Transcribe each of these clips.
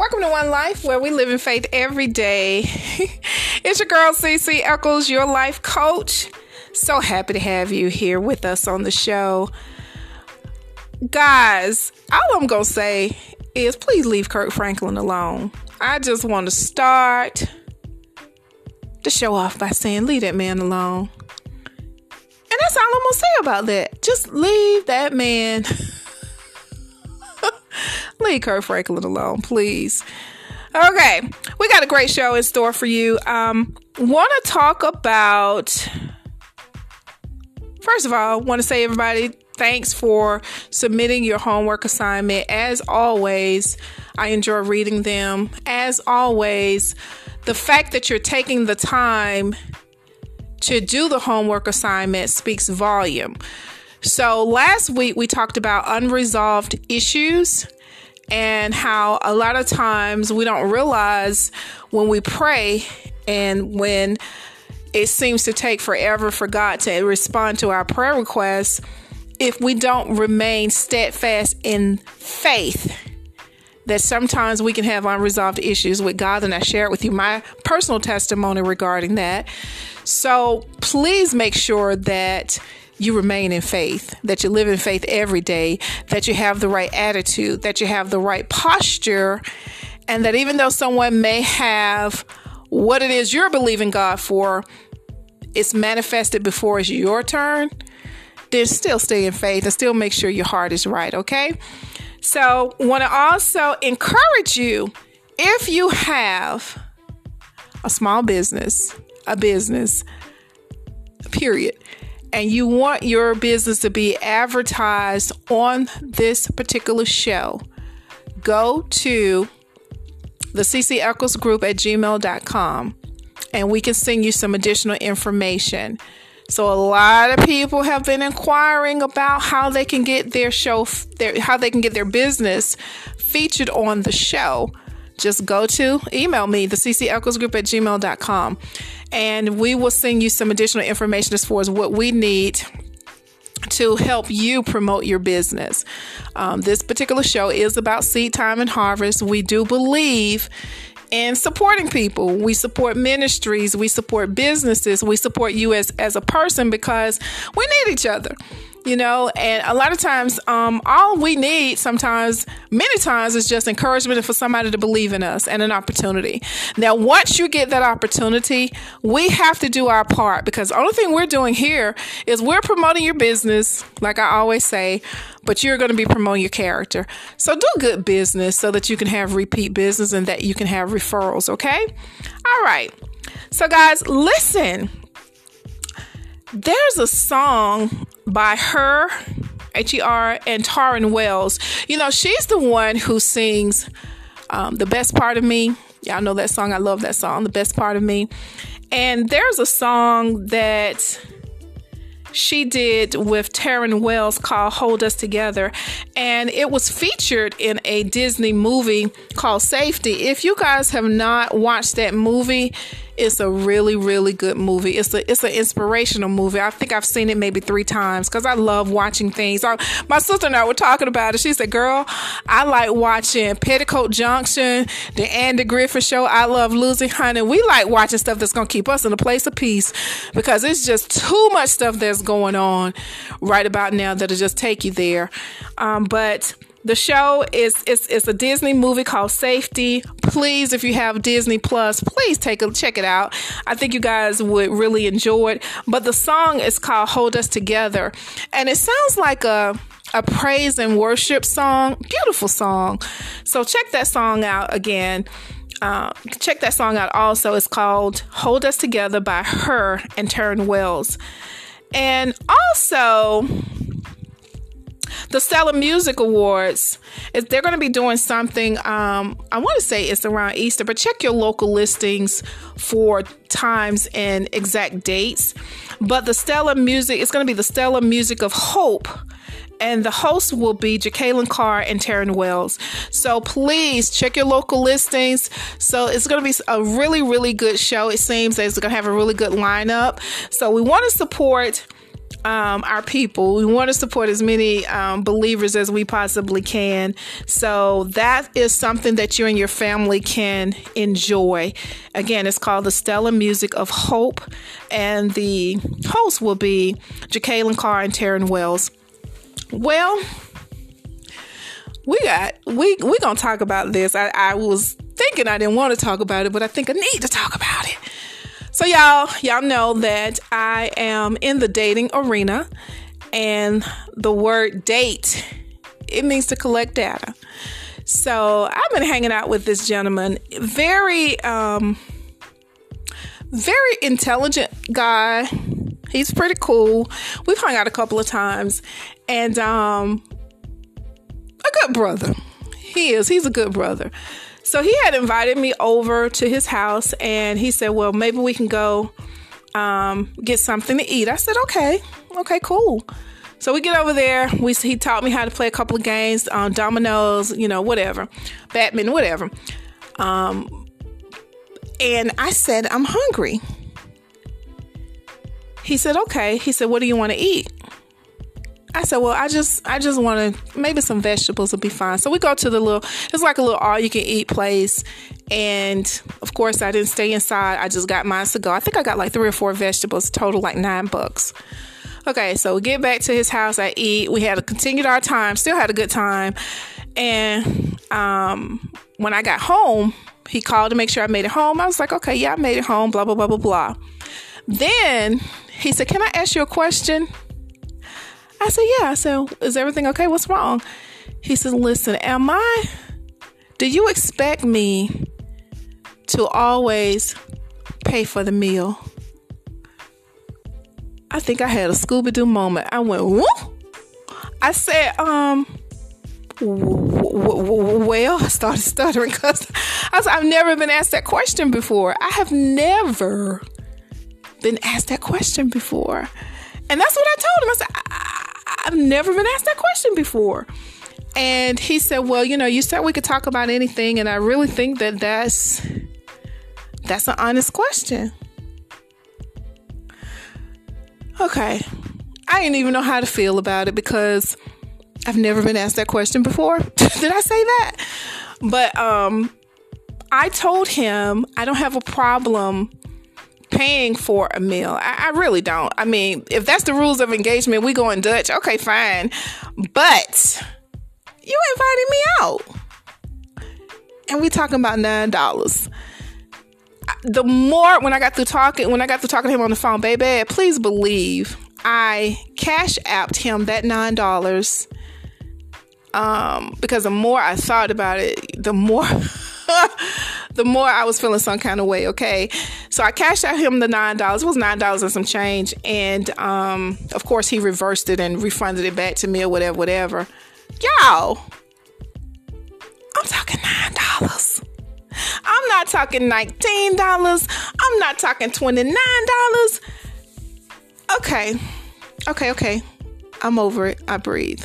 Welcome to One Life, where we live in faith every day. it's your girl, CC Eccles, your life coach. So happy to have you here with us on the show. Guys, all I'm going to say is please leave Kirk Franklin alone. I just want to start the show off by saying, leave that man alone. And that's all I'm going to say about that. Just leave that man Leave Kirk Franklin alone, please. Okay, we got a great show in store for you. Um, want to talk about. First of all, want to say everybody thanks for submitting your homework assignment. As always, I enjoy reading them. As always, the fact that you're taking the time to do the homework assignment speaks volume. So, last week we talked about unresolved issues and how a lot of times we don't realize when we pray and when it seems to take forever for God to respond to our prayer requests, if we don't remain steadfast in faith, that sometimes we can have unresolved issues with God. And I share it with you my personal testimony regarding that. So please make sure that you remain in faith, that you live in faith every day, that you have the right attitude, that you have the right posture, and that even though someone may have what it is you're believing God for, it's manifested before it's your turn, then still stay in faith and still make sure your heart is right, okay? So, want to also encourage you if you have a small business, a business, period, and you want your business to be advertised on this particular show, go to the CC Eccles Group at gmail.com and we can send you some additional information. So a lot of people have been inquiring about how they can get their show, their, how they can get their business featured on the show. Just go to email me, the CC Eccles Group at gmail.com and we will send you some additional information as far as what we need to help you promote your business. Um, this particular show is about seed time and harvest. We do believe in supporting people. We support ministries, we support businesses, we support you as, as a person because we need each other you know and a lot of times um, all we need sometimes many times is just encouragement for somebody to believe in us and an opportunity. Now once you get that opportunity we have to do our part because the only thing we're doing here is we're promoting your business like i always say but you're going to be promoting your character. So do good business so that you can have repeat business and that you can have referrals okay? All right. So guys listen there's a song by her, H E R, and Tauren Wells. You know, she's the one who sings um, The Best Part of Me. Y'all know that song. I love that song, The Best Part of Me. And there's a song that she did with Tauren Wells called Hold Us Together. And it was featured in a Disney movie called Safety. If you guys have not watched that movie, it's a really, really good movie. It's a it's an inspirational movie. I think I've seen it maybe three times because I love watching things. I, my sister and I were talking about it. She said, "Girl, I like watching Petticoat Junction, the Andy Griffith Show. I love Lucy Honey. We like watching stuff that's gonna keep us in a place of peace because it's just too much stuff that's going on right about now that'll just take you there." Um, but the show is it's, it's a Disney movie called Safety. Please, if you have Disney Plus, please take a check it out. I think you guys would really enjoy it. But the song is called Hold Us Together, and it sounds like a a praise and worship song. Beautiful song. So check that song out again. Uh, check that song out also. It's called Hold Us Together by her and Tauren Wells. And also, the Stellar Music Awards, Is they're going to be doing something. Um, I want to say it's around Easter, but check your local listings for times and exact dates. But the Stellar Music, it's going to be the Stellar Music of Hope and the host will be Jekalyn Carr and Tauren Wells. So please check your local listings. So it's going to be a really, really good show. It seems that it's going to have a really good lineup. So we want to support um, our people. We want to support as many um, believers as we possibly can. So that is something that you and your family can enjoy. Again, it's called the Stellar Music of Hope, and the hosts will be Jekalyn Carr and Tauren Wells. Well, we got we we gonna talk about this. I, I was thinking I didn't want to talk about it, but I think I need to talk about it. So y'all, y'all know that I am in the dating arena and the word date it means to collect data. So I've been hanging out with this gentleman, very um very intelligent guy. He's pretty cool. We've hung out a couple of times and um a good brother. He is. He's a good brother. So he had invited me over to his house and he said, Well, maybe we can go um, get something to eat. I said, Okay, okay, cool. So we get over there. We he taught me how to play a couple of games, um, dominoes, you know, whatever, Batman, whatever. Um, and I said, I'm hungry. He said, Okay. He said, What do you want to eat? I said, well, I just, I just want to, maybe some vegetables will be fine. So we go to the little, it's like a little all you can eat place. And of course, I didn't stay inside. I just got mine to go. I think I got like three or four vegetables, total like nine bucks. Okay, so we get back to his house. I eat. We had to continued our time, still had a good time. And um, when I got home, he called to make sure I made it home. I was like, okay, yeah, I made it home, blah, blah, blah, blah, blah. Then he said, Can I ask you a question? I said, Yeah. I said, Is everything okay? What's wrong? He said, Listen, am I, do you expect me to always pay for the meal? I think I had a Scooby Doo moment. I went, Whoop. I said, um, well, I started stuttering because I've never been asked that question before. I have never been asked that question before. And that's what I told him. I said, I've never been asked that question before. And he said, "Well, you know, you said we could talk about anything, and I really think that that's that's an honest question." Okay, I didn't even know how to feel about it because I've never been asked that question before. Did I say that? But um, I told him I don't have a problem paying for a meal. I, I, really don't. I mean, if that's the rules of engagement, we go in Dutch. Okay, fine. But you invited me out, and we talking about nine dollars. The more when I got through talking, when I got through talking to him on the phone, baby, please believe I cash apped him that nine dollars. Um, because the more I thought about it, the more the more I was feeling some kind of way. Okay, so I cashed out him the nine dollars. It was nine dollars and some change, and um, of course he reversed it and refunded it back to me or whatever, whatever. Y'all, I'm talking nine dollars. I'm not talking nineteen dollars. I'm not talking twenty nine dollars. Okay, okay, okay. I'm over it. I breathe.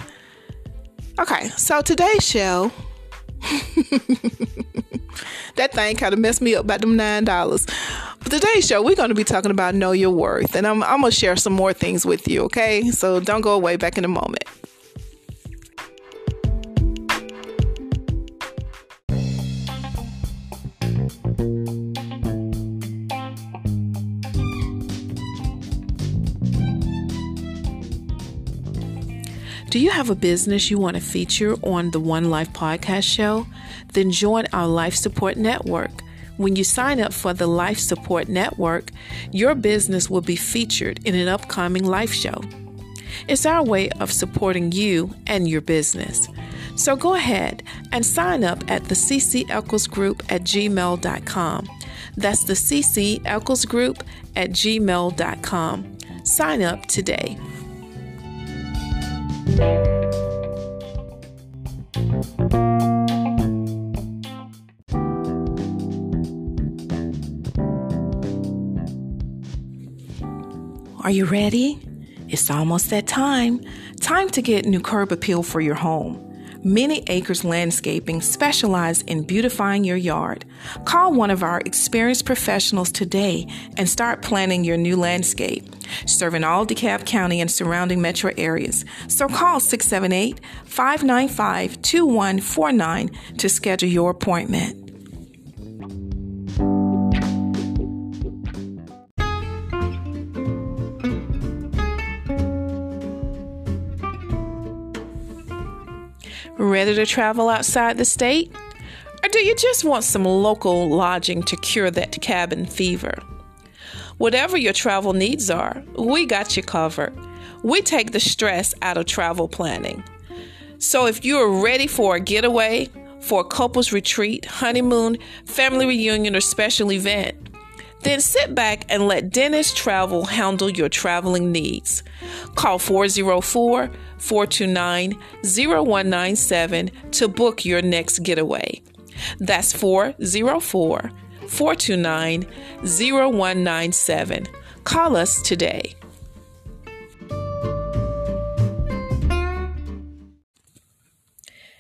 Okay, so today's show that thing kind of messed me up about them nine dollars. But today's show, we're going to be talking about know your worth, and I'm, I'm going to share some more things with you. Okay, so don't go away. Back in a moment. Do you have a business you want to feature on the One Life podcast show? Then join our Life Support Network. When you sign up for the Life Support Network, your business will be featured in an upcoming life show. It's our way of supporting you and your business. So go ahead and sign up at the CC Eccles Group at gmail.com. That's the CC Eccles Group at gmail.com. Sign up today. Are you ready? It's almost that time. Time to get new curb appeal for your home. Many Acres Landscaping specialize in beautifying your yard. Call one of our experienced professionals today and start planning your new landscape. Serving all DeKalb County and surrounding metro areas. So call 678 595 2149 to schedule your appointment. Ready to travel outside the state? Or do you just want some local lodging to cure that cabin fever? Whatever your travel needs are, we got you covered. We take the stress out of travel planning. So if you're ready for a getaway, for a couple's retreat, honeymoon, family reunion, or special event, then sit back and let Dennis Travel handle your traveling needs. Call 404 429 0197 to book your next getaway. That's 404 429 0197. Call us today.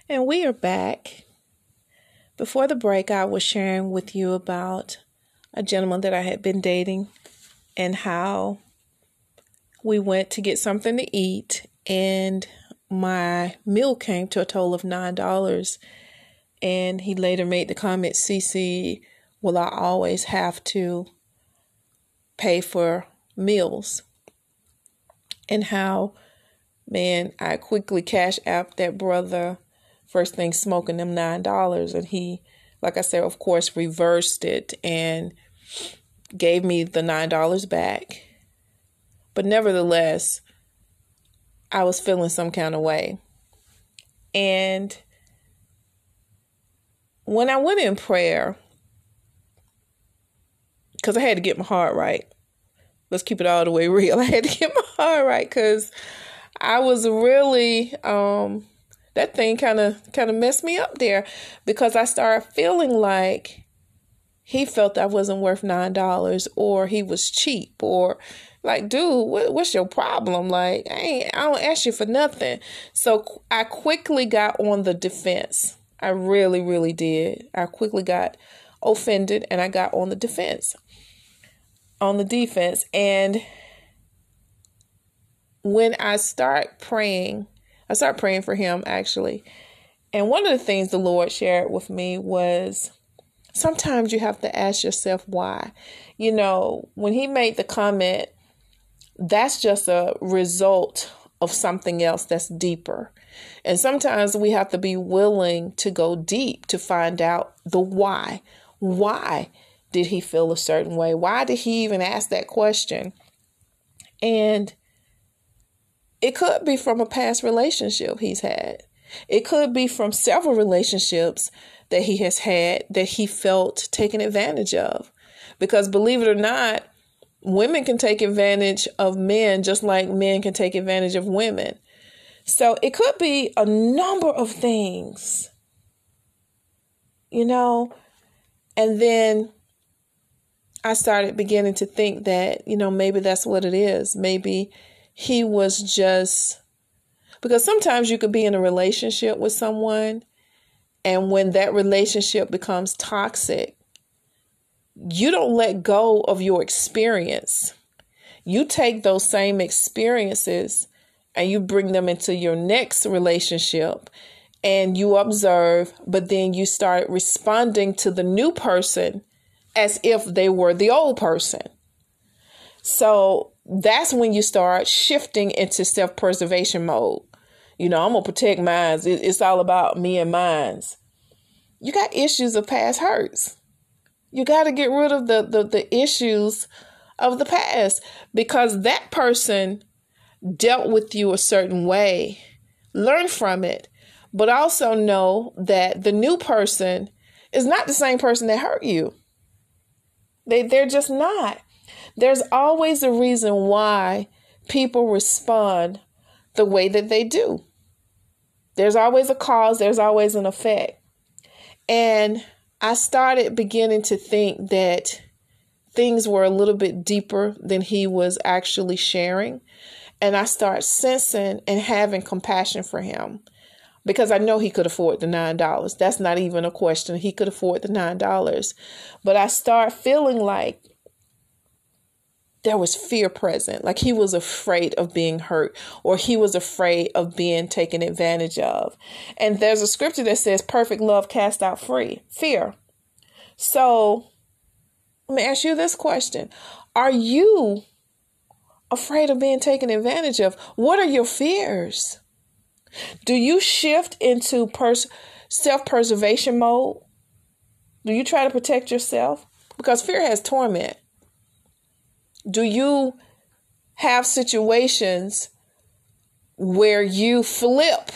And we are back. Before the break, I was sharing with you about a gentleman that I had been dating and how we went to get something to eat and my meal came to a total of nine dollars. And he later made the comment cc will i always have to pay for meals? And how man i quickly cash out that brother first thing smoking them nine dollars. And he like i said of course reversed it and gave me the $9 back. But nevertheless, I was feeling some kind of way. And when I went in prayer, because I had to get my heart right. Let's keep it all the way real. I had to get my heart right because I was really um that thing kind of kind of messed me up there because I started feeling like he felt I wasn't worth nine dollars or he was cheap or like dude what, what's your problem? Like I ain't I don't ask you for nothing. So I quickly got on the defense. I really really did. I quickly got offended and I got on the defense on the defense. And when I start praying I start praying for him actually. And one of the things the Lord shared with me was sometimes you have to ask yourself why. You know, when he made the comment, that's just a result of something else that's deeper. And sometimes we have to be willing to go deep to find out the why. Why did he feel a certain way? Why did he even ask that question? And it could be from a past relationship he's had. It could be from several relationships that he has had that he felt taken advantage of. Because believe it or not, women can take advantage of men just like men can take advantage of women. So it could be a number of things, you know. And then I started beginning to think that, you know, maybe that's what it is. Maybe he was just because sometimes you could be in a relationship with someone and when that relationship becomes toxic, you don't let go of your experience. You take those same experiences and you bring them into your next relationship and you observe, but then you start responding to the new person as if they were the old person. So that's when you start shifting into self preservation mode. You know, I'm gonna protect mine. It's all about me and mines. You got issues of past hurts. You got to get rid of the, the the issues of the past because that person dealt with you a certain way. Learn from it, but also know that the new person is not the same person that hurt you. They they're just not. There's always a reason why people respond the way that they do. There's always a cause, there's always an effect. And I started beginning to think that things were a little bit deeper than he was actually sharing. And I start sensing and having compassion for him. because I know he could afford the $9. That's not even a question. He could afford the $9. But I start feeling like there was fear present. Like he was afraid of being hurt or he was afraid of being taken advantage of. And there's a scripture that says, perfect love cast out free fear. So let me ask you this question Are you afraid of being taken advantage of? What are your fears? Do you shift into pers- self preservation mode? Do you try to protect yourself? Because fear has torment. Do you have situations where you flip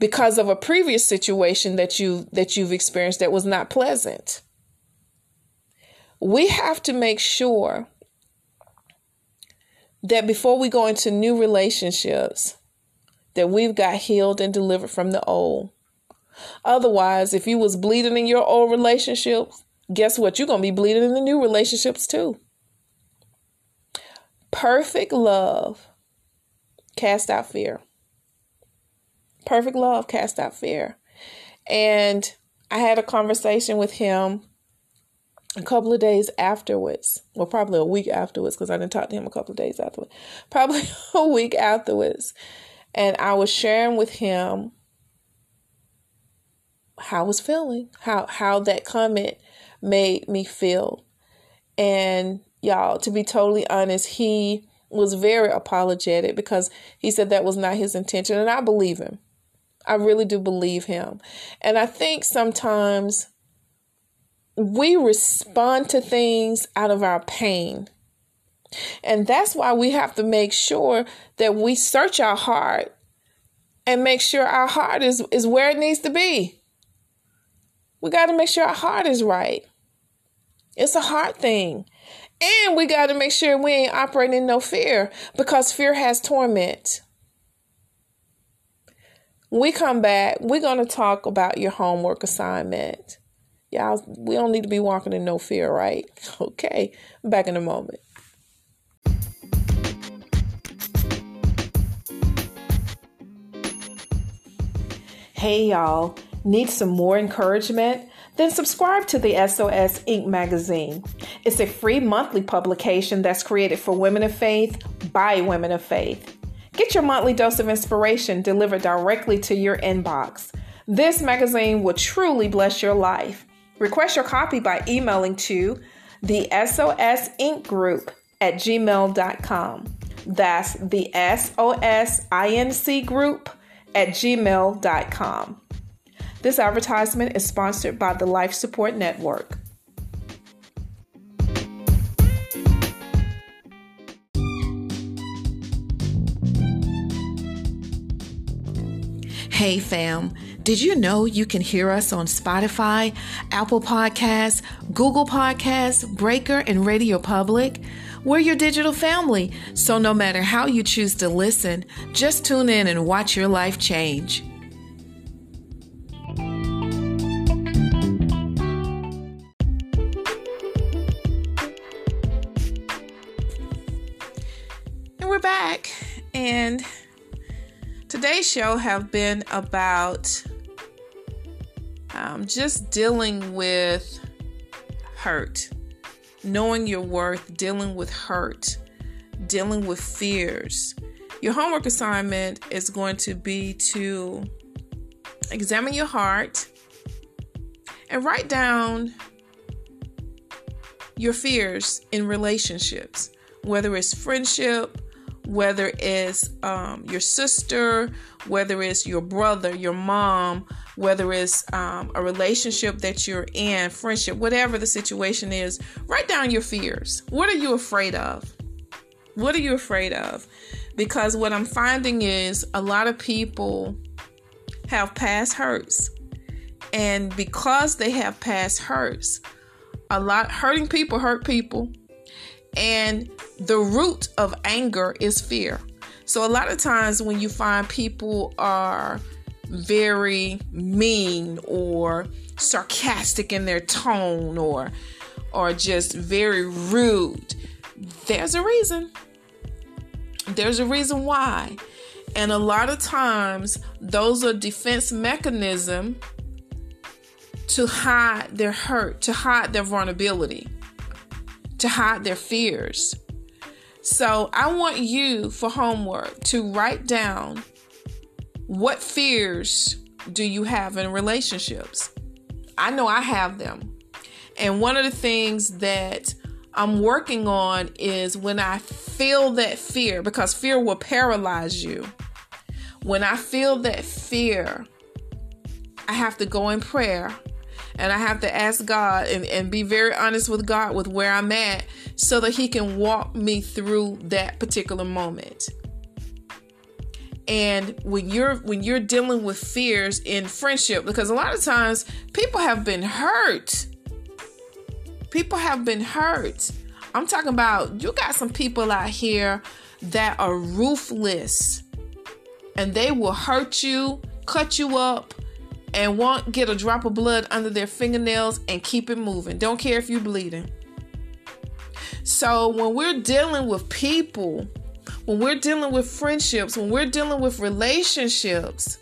because of a previous situation that you that you've experienced that was not pleasant? We have to make sure that before we go into new relationships that we've got healed and delivered from the old. Otherwise, if you was bleeding in your old relationships, guess what? You're going to be bleeding in the new relationships too. Perfect love cast out fear. Perfect love cast out fear. And I had a conversation with him a couple of days afterwards. Well, probably a week afterwards because I didn't talk to him a couple of days afterwards. Probably a week afterwards. And I was sharing with him how I was feeling, how how that comment made me feel. And y'all, to be totally honest, he was very apologetic because he said that was not his intention. And I believe him. I really do believe him. And I think sometimes we respond to things out of our pain. And that's why we have to make sure that we search our heart and make sure our heart is, is where it needs to be. We got to make sure our heart is right. It's a heart thing. And we got to make sure we ain't operating in no fear because fear has torment. we come back, we're going to talk about your homework assignment. Y'all, we don't need to be walking in no fear, right? Okay, back in a moment. Hey, y'all, need some more encouragement? Then subscribe to the SOS Inc. magazine. It's a free monthly publication that's created for women of faith by women of faith. Get your monthly dose of inspiration delivered directly to your inbox. This magazine will truly bless your life. Request your copy by emailing to the SOS Inc. group at gmail.com. That's the SOS INC group at gmail.com. This advertisement is sponsored by the Life Support Network. Hey fam, did you know you can hear us on Spotify, Apple Podcasts, Google Podcasts, Breaker, and Radio Public? We're your digital family, so no matter how you choose to listen, just tune in and watch your life change. And we're back, and today's show have been about um, just dealing with hurt knowing your worth, dealing with hurt, dealing with fears. Your homework assignment is going to be to examine your heart and write down your fears in relationships, whether it's friendship, whether it's um, your sister, whether it's your brother, your mom, whether it's um, a relationship that you're in, friendship, whatever the situation is, write down your fears. What are you afraid of? What are you afraid of? Because what I'm finding is a lot of people have past hurts. And because they have past hurts, a lot hurting people hurt people. And the root of anger is fear. So a lot of times when you find people are very mean or sarcastic in their tone or or just very rude there's a reason. There's a reason why. And a lot of times, those are defense mechanism to hide their hurt, to hide their vulnerability, to hide their fears. So, I want you for homework to write down what fears do you have in relationships? I know I have them. And one of the things that I'm working on is when I feel that fear, because fear will paralyze you. When I feel that fear, I have to go in prayer and I have to ask God and, and be very honest with God with where I'm at so that He can walk me through that particular moment. And when you're when you're dealing with fears in friendship, because a lot of times people have been hurt. People have been hurt. I'm talking about you got some people out here that are ruthless and they will hurt you, cut you up, and won't get a drop of blood under their fingernails and keep it moving. Don't care if you're bleeding. So when we're dealing with people when we're dealing with friendships, when we're dealing with relationships,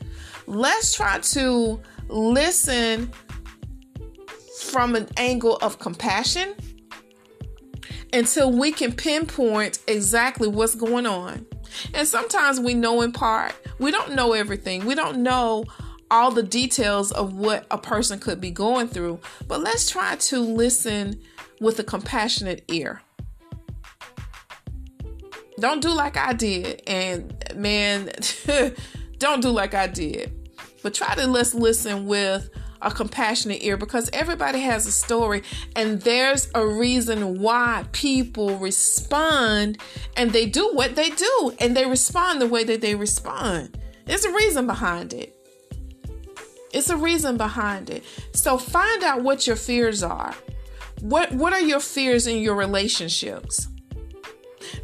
let's try to listen from an angle of compassion until we can pinpoint exactly what's going on. And sometimes we know in part, we don't know everything. We don't know all the details of what a person could be going through, but let's try to listen with a compassionate ear. Don't do like I did. And man, don't do like I did. But try to let's listen with a compassionate ear because everybody has a story and there's a reason why people respond and they do what they do and they respond the way that they respond. There's a reason behind it. It's a reason behind it. So find out what your fears are. What what are your fears in your relationships?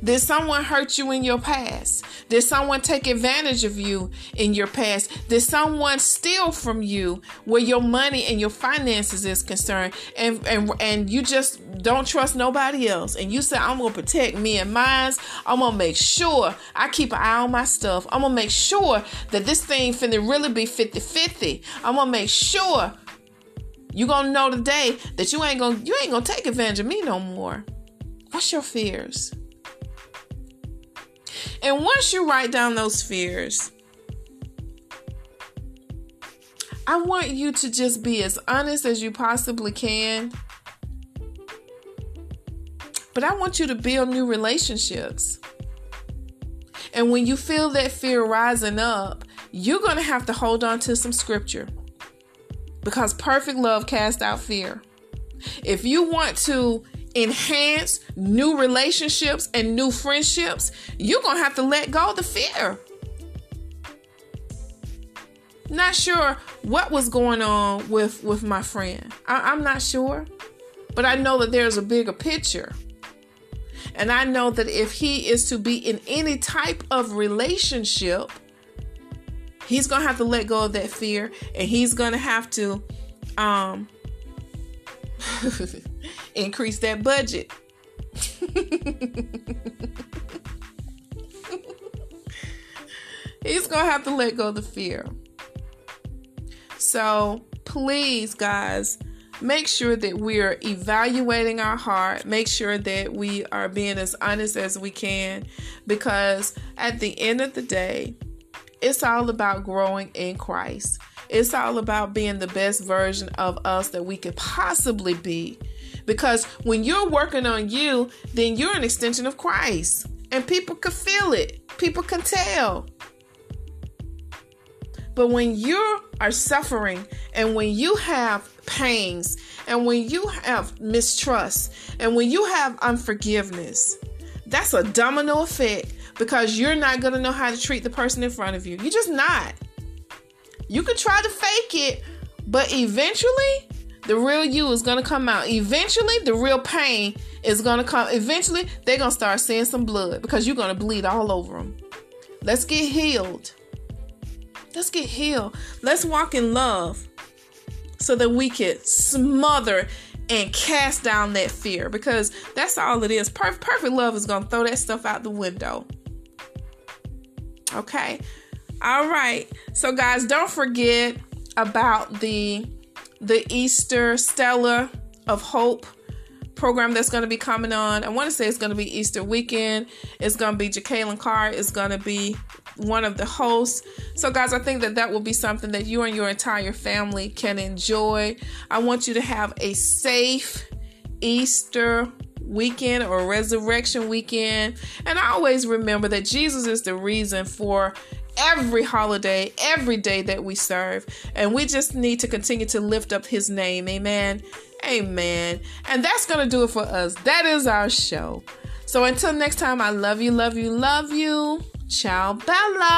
Did someone hurt you in your past? Did someone take advantage of you in your past? Did someone steal from you where your money and your finances is concerned? And and and you just don't trust nobody else. And you say, I'm gonna protect me and mine. I'm gonna make sure I keep an eye on my stuff. I'm gonna make sure that this thing finna really be 50-50. I'm gonna make sure you gonna know today that you ain't gonna you ain't gonna take advantage of me no more. What's your fears? And once you write down those fears, I want you to just be as honest as you possibly can. But I want you to build new relationships. And when you feel that fear rising up, you're going to have to hold on to some scripture. Because perfect love casts out fear. If you want to enhance new relationships and new friendships, you're going to have to let go of the fear. Not sure what was going on with with my friend. I, I'm not sure, but I know that there's a bigger picture. And I know that if he is to be in any type of relationship, he's going to have to let go of that fear and he's going to have to um increase that budget. He's going to have to let go of the fear. So please, guys, make sure that we're evaluating our heart. Make sure that we are being as honest as we can because at the end of the day, it's all about growing in Christ. It's all about being the best version of us that we could possibly be. Because when you're working on you, then you're an extension of Christ. And people can feel it, people can tell. But when you are suffering and when you have pains and when you have mistrust and when you have unforgiveness, that's a domino effect because you're not going to know how to treat the person in front of you. You're just not. You can try to fake it, but eventually the real you is gonna come out. Eventually, the real pain is gonna come. Eventually, they're gonna start seeing some blood because you're gonna bleed all over them. Let's get healed. Let's get healed. Let's walk in love so that we can smother and cast down that fear because that's all it is. Perfect, perfect love is gonna throw that stuff out the window. Okay. All right. So guys, don't forget about the the Easter Stellar of Hope program that's going to be coming on. I want to say it's going to be Easter weekend. It's going to be Jekalyn Carr is going to be one of the hosts. So, guys, I think that that will be something that you and your entire family can enjoy. I want you to have a safe Easter weekend or resurrection weekend. And I always remember that Jesus is the reason for every holiday, every day that we serve. And we just need to continue to lift up his name. Amen. Amen. And that's going to do it for us. That is our show. So until next time, I love you, love you, love you. Ciao, Bella.